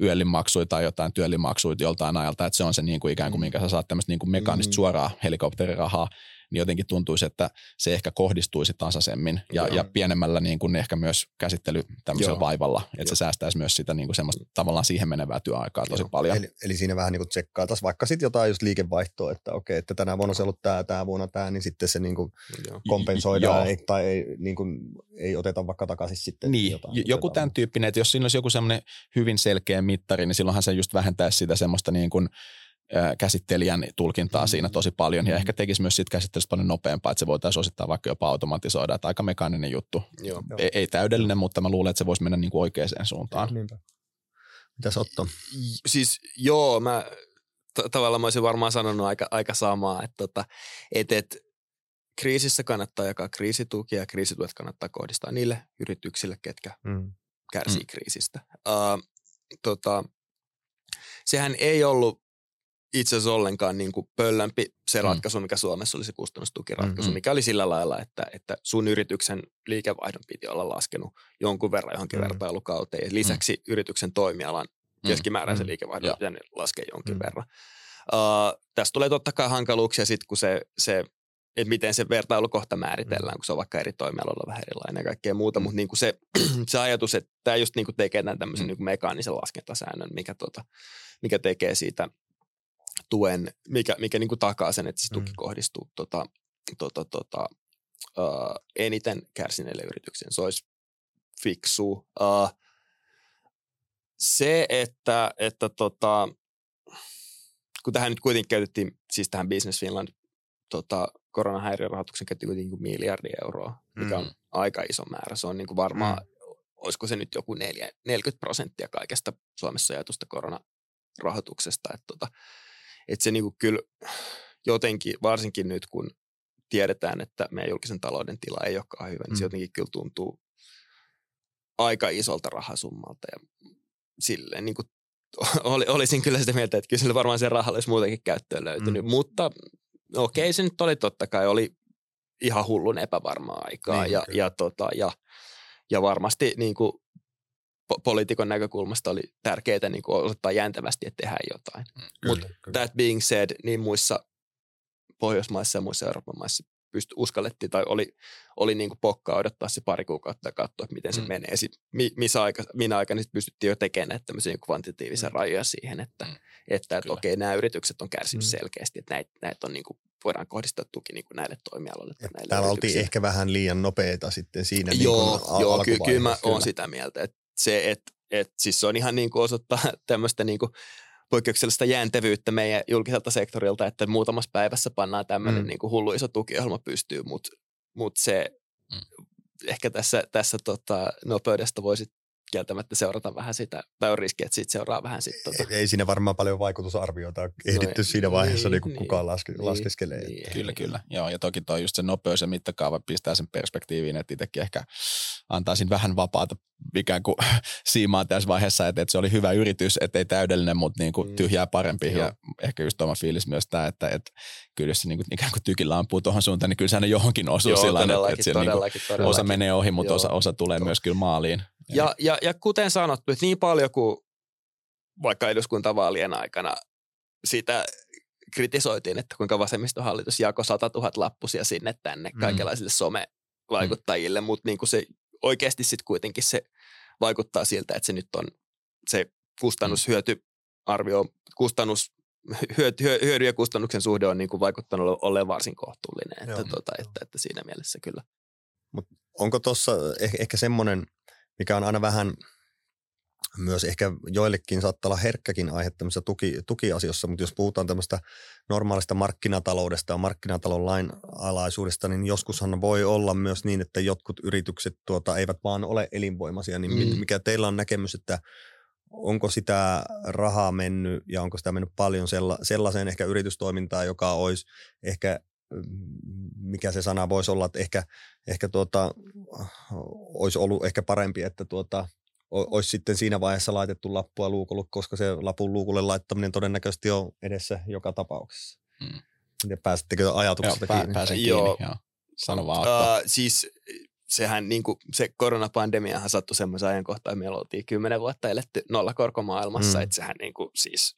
yöllimaksuja tai jotain työllimaksuja joltain ajalta, että se on se niin kuin ikään kuin, minkä sä saat tämmöistä niin kuin mekaanista mm. suoraa helikopterirahaa, niin jotenkin tuntuisi, että se ehkä kohdistuisi tasaisemmin ja, ja pienemmällä niin kuin ehkä myös käsittely tämmöisellä Joo. vaivalla, että Joo. se säästäisi myös sitä niin kuin semmoista tavallaan siihen menevää työaikaa tosi Joo. paljon. Eli, eli siinä vähän niin kuin tsekkaataisiin vaikka sitten jotain just liikevaihtoa, että okei, että tänä vuonna se ollut tämä, tämä vuonna tämä, niin sitten se niin kuin kompensoidaan ei, tai ei, niin kuin, ei oteta vaikka takaisin sitten. Niin, jotain, joku otetaan. tämän tyyppinen, että jos siinä olisi joku semmoinen hyvin selkeä mittari, niin silloinhan se just vähentäisi sitä semmoista niin kuin – käsittelijän tulkintaa siinä tosi paljon ja mm. ehkä tekisi myös siitä käsittelystä paljon nopeampaa, että se voitaisiin osittain vaikka jopa automatisoida, että aika mekaaninen juttu. Joo. Ei, ei täydellinen, mutta mä luulen, että se voisi mennä niin kuin oikeaan suuntaan. Niinpä. Mitäs Otto? Siis joo, mä t- tavallaan mä olisin varmaan sanonut aika, aika samaa, että tota, et, et, kriisissä kannattaa jakaa kriisitukia ja kriisituet kannattaa kohdistaa niille yrityksille, ketkä mm. kärsii mm. kriisistä. Uh, tota, sehän ei ollut itse asiassa ollenkaan niin kuin pöllömpi se mm. ratkaisu, mikä Suomessa oli se kustannustukiratkaisu, mm-hmm. mikä oli sillä lailla, että, että sun yrityksen liikevaihdon piti olla laskenut jonkun verran johonkin mm-hmm. vertailukauteen. Ja lisäksi mm-hmm. yrityksen toimialan mm. keskimääräisen mm-hmm. liikevaihdon pitäisi laskea jonkin mm-hmm. verran. Uh, tässä tulee totta kai hankaluuksia sitten, kun se, se että miten se vertailukohta määritellään, mm. kun se on vaikka eri toimialoilla vähän erilainen ja kaikkea muuta, mm. mutta niin kuin se, [CLEARS THROAT] se ajatus, että tämä just niin kuin tekee tämän tämmöisen mm. niin kuin mekaanisen laskentasäännön, mikä, tota, mikä tekee siitä tuen, mikä, mikä niin kuin takaa sen, että se tuki mm. kohdistuu tota, tota, tota, uh, eniten kärsineille yrityksille. Se olisi fiksu. Uh, se, että, että tota, kun tähän nyt kuitenkin käytettiin, siis tähän Business Finland tota, koronahäiriörahoituksen käytettiin kuitenkin miljardi euroa, mikä on mm. aika iso määrä. Se on niin kuin varmaan, mm. olisiko se nyt joku 40 prosenttia kaikesta Suomessa jaetusta koronarahoituksesta. Että tota, et se niin kuin kyllä jotenkin, varsinkin nyt kun tiedetään, että meidän julkisen talouden tila ei olekaan hyvä, niin se mm. jotenkin kyllä tuntuu aika isolta rahasummalta. Ja silleen niin kuin [LAUGHS] oli, olisin kyllä sitä mieltä, että kyllä sille varmaan se raha olisi muutenkin käyttöön löytynyt, mm. mutta okei okay, se nyt oli totta kai, oli ihan hullun epävarmaa aikaa niin, ja, ja, tota, ja, ja varmasti niin kuin, poliitikon näkökulmasta oli tärkeää niin kuin osoittaa jäntävästi, että tehdään jotain. Mm, Mutta that being said, niin muissa Pohjoismaissa ja muissa Euroopan maissa pysty, uskallettiin tai oli, oli niin kuin pokkaa odottaa se pari kuukautta ja katsoa, että miten se mm. menee. Sitten, missä aika, minä aikana sitten pystyttiin jo tekemään tämmöisiä kvantitatiivisia mm. rajoja siihen, että, mm. että, että okei, nämä yritykset on kärsinyt mm. selkeästi, että näitä, näitä on niin kuin, voidaan kohdistaa tuki niin kuin näille toimialoille. Näille täällä oltiin ehkä vähän liian nopeita sitten siinä. Joo, niin kuin joo ky- kyllä mä oon sitä mieltä, että se, että, että siis se on ihan niin kuin osoittaa [LAUGHS] tämmöistä niin kuin poikkeuksellista jääntevyyttä meidän julkiselta sektorilta, että muutamassa päivässä pannaan tämmöinen mm. niin kuin hullu iso tukiohjelma pystyy, mutta mut se mm. ehkä tässä, tässä tota, nopeudesta voisi kieltämättä seurata vähän sitä, tai on riski, että siitä seuraa vähän sitten. Tota. Ei, ei siinä varmaan paljon vaikutusarvioita ehditty no, siinä vaiheessa, niin, niin kuin niin, kukaan laske, niin, laskeskelee. Niin, kyllä, kyllä. Joo, ja toki tuo just se nopeus ja mittakaava pistää sen perspektiiviin, että itsekin ehkä antaisin vähän vapaata ikään kuin [LAUGHS] siimaa tässä vaiheessa, että, että se oli hyvä yritys, että ei täydellinen, mutta niin kuin mm. tyhjää parempi. Joo. Ja ehkä just oma fiilis myös tämä, että, että kyllä jos se niin kuin, ikään kuin tykillä ampuu tuohon suuntaan, niin kyllä se johonkin osuu Joo, sillä että, että niin kuin, osa menee ohi, mutta osa, osa tulee Joo. myös kyllä maaliin. Ja, ja, ja kuten sanottu, että niin paljon kuin vaikka eduskuntavaalien aikana sitä kritisoitiin, että kuinka vasemmistohallitus jakoi 100 000 lappusia sinne tänne mm. kaikenlaisille somevaikuttajille, mm. mutta niin kuin se oikeasti sitten kuitenkin se vaikuttaa siltä, että se nyt on se kustannushyötyarvio, kustannus, hyöty, hyödy ja kustannuksen suhde on niin kuin vaikuttanut olleen varsin kohtuullinen, että, tuota, että, että siinä mielessä kyllä. Mut onko tuossa ehkä, ehkä semmoinen, mikä on aina vähän myös ehkä joillekin saattaa olla herkkäkin aihe tämmöisessä tuki, tukiasiossa, mutta jos puhutaan tämmöistä normaalista markkinataloudesta ja markkinatalon lainalaisuudesta, niin joskushan voi olla myös niin, että jotkut yritykset tuota, eivät vaan ole elinvoimaisia. Niin mm. mikä teillä on näkemys, että onko sitä rahaa mennyt ja onko sitä mennyt paljon sella, sellaiseen ehkä yritystoimintaan, joka olisi ehkä mikä se sana voisi olla, että ehkä, ehkä tuota, olisi ollut ehkä parempi, että tuota, olisi sitten siinä vaiheessa laitettu lappua luukulle, koska se lapun luukulle laittaminen todennäköisesti on edessä joka tapauksessa. Hmm. Ja pääsittekö ajatuksesta joo, kiinni? Pääsen kiinni, joo. joo. Sano vaan. Uh, siis sehän niin kuin, se koronapandemiahan sattui semmoisen ajankohtaan, meillä oltiin kymmenen vuotta eletty nollakorkomaailmassa, hmm. että sehän niin kuin, siis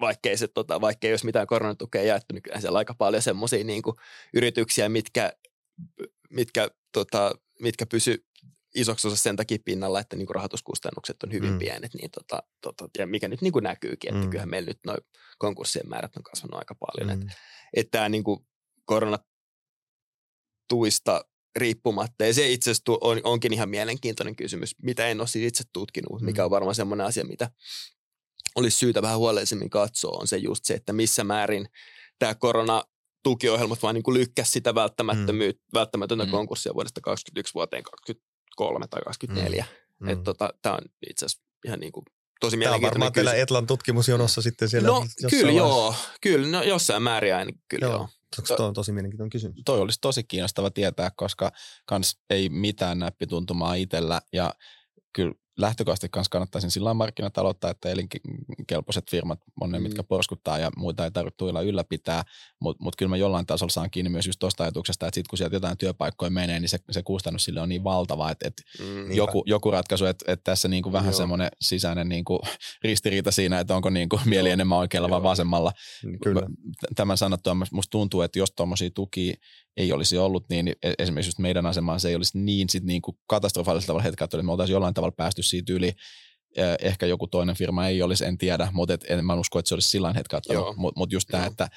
vaikkei, se, tota, vaikkei ei olisi mitään koronatukea jaettu, niin kyllähän siellä aika paljon semmoisia niin yrityksiä, mitkä, mitkä, tota, mitkä pysy isoksi osa sen takia pinnalla, että niin kuin rahoituskustannukset on hyvin mm. pienet, niin tota, tota, ja mikä nyt niin kuin näkyykin, että mm. kyllähän meillä nyt noin konkurssien määrät on kasvanut aika paljon. Mm. Että et tämä niin koronatuista riippumatta, ja se itse asiassa on, onkin ihan mielenkiintoinen kysymys, mitä en ole siis itse tutkinut, mm. mikä on varmaan semmoinen asia, mitä olisi syytä vähän huolellisemmin katsoa, on se just se, että missä määrin tämä korona tukiohjelmat vaan niin kuin lykkäs sitä välttämättömyyttä, mm. välttämätöntä mm. konkurssia vuodesta 2021 vuoteen 23 tai 24. Mm. Että mm. tota, tämä on itse asiassa ihan niin kuin tosi mielenkiintoinen Tämä on varmaan teillä Etlan tutkimusjonossa sitten siellä. No kyllä joo, kyllä, no jossain määrin aina kyllä joo. joo. Tuo on tosi mielenkiintoinen kysymys. Toi olisi tosi kiinnostava tietää, koska kans ei mitään näppituntumaa itsellä ja kyllä lähtökohtaisesti kanssa kannattaisin sillä markkinataloutta, että elinkelpoiset firmat on ne, mm. mitkä porskuttaa ja muita ei tarvitse tuilla ylläpitää, mutta mut kyllä mä jollain tasolla saan kiinni myös just tuosta ajatuksesta, että sitten kun sieltä jotain työpaikkoja menee, niin se, se kustannus sille on niin valtava, että, että mm, joku, joku ratkaisu, että, että tässä niinku vähän semmoinen sisäinen niinku [LAUGHS] ristiriita siinä, että onko niinku mieli enemmän oikealla vai vasemmalla. Kyllä. Tämän sanottua musta tuntuu, että jos tuommoisia tukia ei olisi ollut, niin e, esimerkiksi just meidän asemaan se ei olisi niin, sit niin kuin katastrofaalisella tavalla hetkellä, että me oltaisiin jollain tavalla päästy siitä yli. Ehkä joku toinen firma ei olisi, en tiedä, mutta et, en mä usko, että se olisi sillä hetkellä. Mutta mut just tämä, että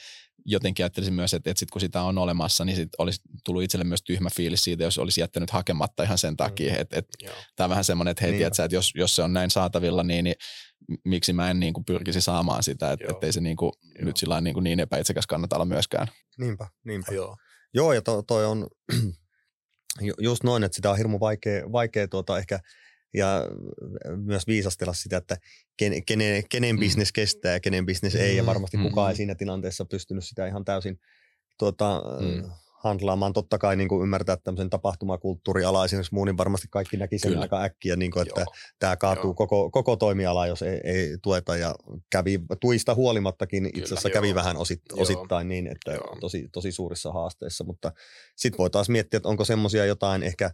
jotenkin ajattelisin myös, että, että sit kun sitä on olemassa, niin sit olisi tullut itselle myös tyhmä fiilis siitä, jos olisi jättänyt hakematta ihan sen takia. Mm. Että, että tämä on vähän semmoinen, että hei, niin. tiedätkö, että jos, jos se on näin saatavilla, niin, niin miksi mä en niin kuin pyrkisi saamaan sitä, että ettei se niin kuin, nyt sillä niin, kuin niin epäitsekäs kannata olla myöskään. Niinpä, niinpä. Joo. Joo, ja to, toi on [CLEARS THROAT] just noin, että sitä on hirmu vaikea, vaikea tuota ehkä ja myös viisastella sitä, että ken, kenen, kenen mm. bisnes kestää ja kenen bisnes ei, ja varmasti kukaan mm. ei siinä tilanteessa pystynyt sitä ihan täysin tuota, mm handlaamaan. Totta kai niin kuin ymmärtää tämmöisen tapahtumakulttuuriala esimerkiksi muu, niin varmasti kaikki näki sen Kyllä. aika äkkiä, niin kuin, että Joo. tämä kaatuu koko, koko toimiala, jos ei, ei tueta ja kävi tuista huolimattakin itse asiassa kävi Joo. vähän osit, osittain niin, että tosi, tosi suurissa haasteissa, mutta sitten voi taas miettiä, että onko semmoisia jotain ehkä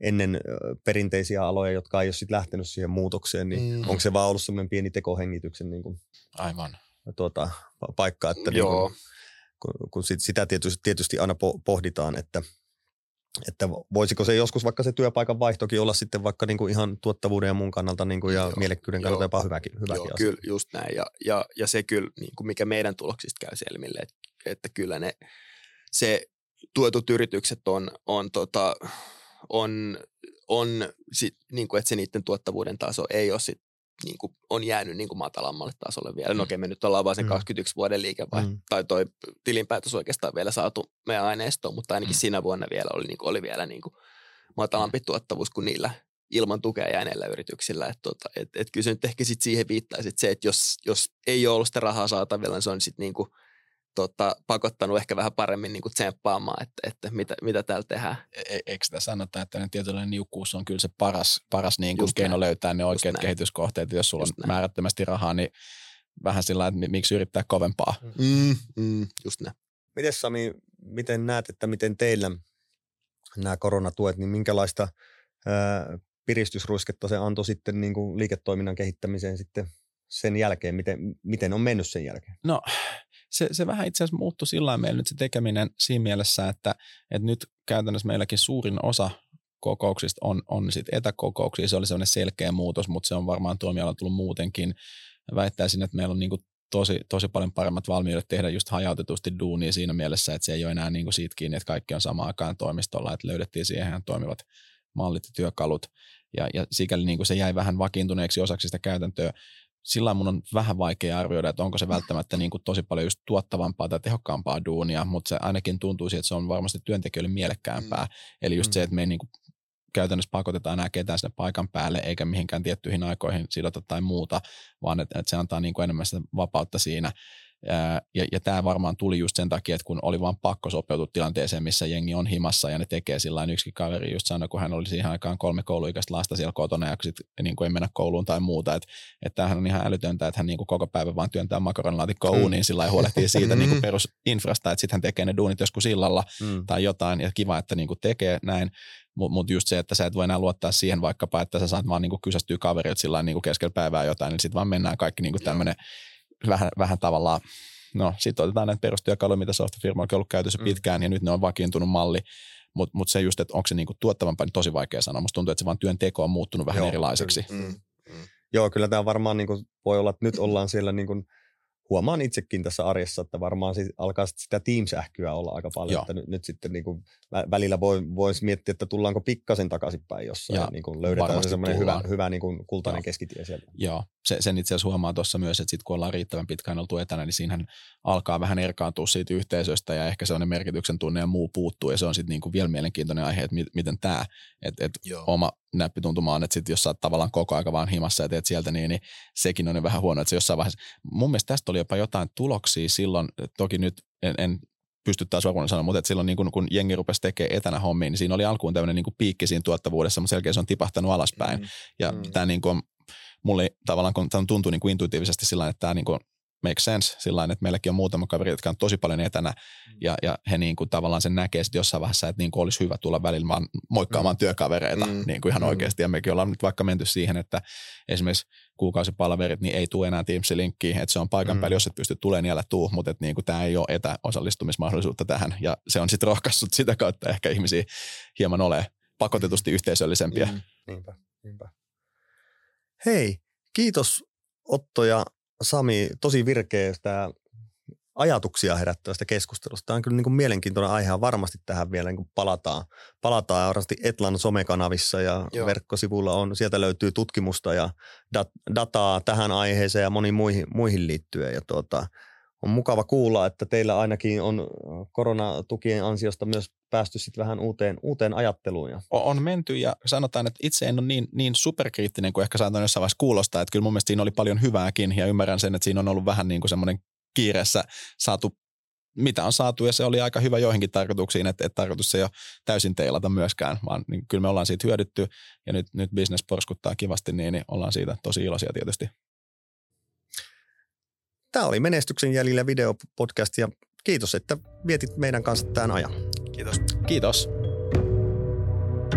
ennen perinteisiä aloja, jotka ei ole sitten lähtenyt siihen muutokseen, niin mm. onko se vaan ollut semmoinen pieni tekohengityksen niin kuin, Aivan. Tuota, paikka, että Joo. Niin kuin, kun, kun sit sitä tietysti, tietysti aina pohditaan, että, että voisiko se joskus vaikka se työpaikan vaihtokin olla sitten vaikka niin kuin ihan tuottavuuden ja muun kannalta niin kuin ja joo, mielekkyyden kannalta jopa hyväkin, hyväkin joo, asia. Kyllä, just näin. Ja, ja, ja se kyllä, niin kuin mikä meidän tuloksista käy selville, että, että kyllä ne, se tuetut yritykset on, on, tota, on, on sit, niin kuin, että se niiden tuottavuuden taso ei ole sit niin kuin, on jäänyt niin kuin matalammalle tasolle vielä. No mm. okei, me nyt ollaan vaan sen mm. 21 vuoden liikevaihto, mm. tai toi tilinpäätös oikeastaan vielä saatu meidän aineistoon, mutta ainakin mm. siinä vuonna vielä oli, niin kuin, oli vielä niin kuin, matalampi mm. tuottavuus kuin niillä ilman tukea jääneillä yrityksillä. Että tota, et, et kyllä se nyt ehkä sit siihen viittaisi, että se, että jos, jos ei ole ollut sitä rahaa saatavilla, niin se on sitten niin kuin, tota, pakottanut ehkä vähän paremmin niin kuin tsemppaamaan, että, että mitä, mitä täällä tehdään. E-, e eikö sitä sanota, että ne tietynlainen niukkuus on kyllä se paras, paras niin kuin keino näin. löytää ne oikeat Just kehityskohteet. Jos sulla Just on näin. määrättömästi rahaa, niin vähän sillä että miksi yrittää kovempaa. Mm, mm, just näin. Miten Sami, miten näet, että miten teillä nämä koronatuet, niin minkälaista ää, piristysruisketta se antoi sitten niin kuin liiketoiminnan kehittämiseen sitten sen jälkeen? Miten, miten on mennyt sen jälkeen? No se, se vähän itse asiassa muuttui sillä meillä nyt se tekeminen siinä mielessä, että, että nyt käytännössä meilläkin suurin osa kokouksista on, on sit etäkokouksia. Se oli sellainen selkeä muutos, mutta se on varmaan toimialalla tullut muutenkin. Väittäisin, että meillä on niin tosi, tosi paljon paremmat valmiudet tehdä just hajautetusti duunia siinä mielessä, että se ei ole enää niin kuin siitä kiinni, että kaikki on samaan aikaan toimistolla, että löydettiin siihen toimivat mallit ja työkalut. Ja, ja sikäli niin kuin se jäi vähän vakiintuneeksi osaksi sitä käytäntöä sillä mun on vähän vaikea arvioida, että onko se välttämättä niin kuin tosi paljon just tuottavampaa tai tehokkaampaa duunia, mutta se ainakin tuntuu että se on varmasti työntekijöille mielekkäämpää. Mm. Eli just mm. se, että me ei niin kuin käytännössä pakotetaan enää ketään sinne paikan päälle eikä mihinkään tiettyihin aikoihin sidota tai muuta, vaan että, että se antaa niin kuin enemmän sitä vapautta siinä. Ja, ja tämä varmaan tuli just sen takia, että kun oli vaan pakko sopeutua tilanteeseen, missä jengi on himassa ja ne tekee sillä yksikin kaveri just sanoi, kun hän oli siihen aikaan kolme kouluikäistä lasta siellä kotona ja sit niin kuin ei mennä kouluun tai muuta, että, että tämähän on ihan älytöntä, että hän niin kuin koko päivä vaan työntää makaronilaatikkoa mm. uuniin sillä ja huolehtii siitä [LAUGHS] niin kuin perusinfrasta, että sitten hän tekee ne duunit joskus sillalla mm. tai jotain ja kiva, että niin kuin tekee näin, mutta mut just se, että sä et voi enää luottaa siihen vaikkapa, että sä saat vaan niinku kysästyä kaverilta sillä niinku keskellä päivää jotain, niin sitten vaan mennään kaikki niinku tämmöinen vähän, vähän tavallaan, no sitten otetaan näitä perustyökaluja, mitä softafirma on ollut käytössä mm. pitkään, ja nyt ne on vakiintunut malli, mutta mut se just, että onko se niinku tuottavampaa, niin tosi vaikea sanoa. Musta tuntuu, että se vaan työn teko on muuttunut vähän Joo, erilaiseksi. Mm, mm. Joo, kyllä tämä varmaan niinku, voi olla, että nyt ollaan siellä niinku, huomaan itsekin tässä arjessa, että varmaan sit alkaa sit sitä Teams-ähkyä olla aika paljon, Joo. että nyt, nyt sitten niin kuin välillä voi, voisi miettiä, että tullaanko pikkasen takaisinpäin jossain ja niin kuin löydetään se semmoinen hyvä, hyvä niin kuin kultainen Joo. keskitie sieltä. Joo, se, sen itse asiassa huomaa tuossa myös, että sit kun ollaan riittävän pitkään oltu etänä, niin siinähän alkaa vähän erkaantua siitä yhteisöstä ja ehkä sellainen merkityksen tunne ja muu puuttuu ja se on sitten niin kuin vielä mielenkiintoinen aihe, että miten tämä, että, että oma näppituntuma on, että sit jos sä oot tavallaan koko aika vaan himassa ja teet sieltä niin, niin sekin on vähän huono, että se jossain vaiheessa, mun mielestä tästä oli jopa jotain tuloksia silloin, toki nyt en, en pysty taas varmaan sanoa, mutta että silloin niin kun, kun jengi rupesi tekemään etänä hommiin, niin siinä oli alkuun tämmöinen niin kuin piikki siinä tuottavuudessa, mutta selkeästi se on tipahtanut alaspäin. Mm. Ja mm. tämä niin kuin, mulle tavallaan kun tämä tuntui niin kuin intuitiivisesti sillä että tämä niin kuin make sense sillä että meilläkin on muutama kaveri, jotka on tosi paljon etänä mm. ja, ja he niin kuin tavallaan sen näkee sitten jossain vaiheessa, että niin kuin olisi hyvä tulla välillä vaan moikkaamaan mm. työkavereita mm. niin kuin ihan mm. oikeasti ja mekin ollaan nyt vaikka menty siihen, että esimerkiksi kuukausipalverit, niin ei tule enää Teams-linkkiin, että se on paikan mm. päällä, jos et pysty tulemaan, niin älä tuu, mutta että niin kuin tämä ei ole etäosallistumismahdollisuutta tähän ja se on sitten rohkaissut sitä kautta ehkä ihmisiä hieman ole pakotetusti yhteisöllisempiä. Mm. Niinpä, niinpä. Hei, kiitos Otto ja Sami, tosi virkeä tämä ajatuksia herättävästä keskustelusta. Tämä on kyllä niin kuin mielenkiintoinen aihe ja varmasti tähän vielä niin kuin palataan. Palataan varmasti Etlan somekanavissa ja Joo. verkkosivuilla on, sieltä löytyy tutkimusta ja dat- dataa tähän aiheeseen ja moniin muihin, muihin liittyen. Ja tuota, on mukava kuulla, että teillä ainakin on koronatukien ansiosta myös päästy sitten vähän uuteen, uuteen ajatteluun. Ja. On menty ja sanotaan, että itse en ole niin, niin superkriittinen kuin ehkä saatan jossain vaiheessa kuulostaa, että kyllä mun mielestä siinä oli paljon hyvääkin ja ymmärrän sen, että siinä on ollut vähän niin kuin semmoinen kiireessä saatu mitä on saatu ja se oli aika hyvä joihinkin tarkoituksiin, että, että tarkoitus ei ole täysin teilata myöskään, vaan niin kyllä me ollaan siitä hyödytty ja nyt, nyt business porskuttaa kivasti niin, niin ollaan siitä tosi iloisia tietysti. Tämä oli Menestyksen jäljillä videopodcast ja kiitos, että vietit meidän kanssa tämän ajan. Kiitos. Kiitos.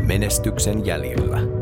Menestyksen jäljillä.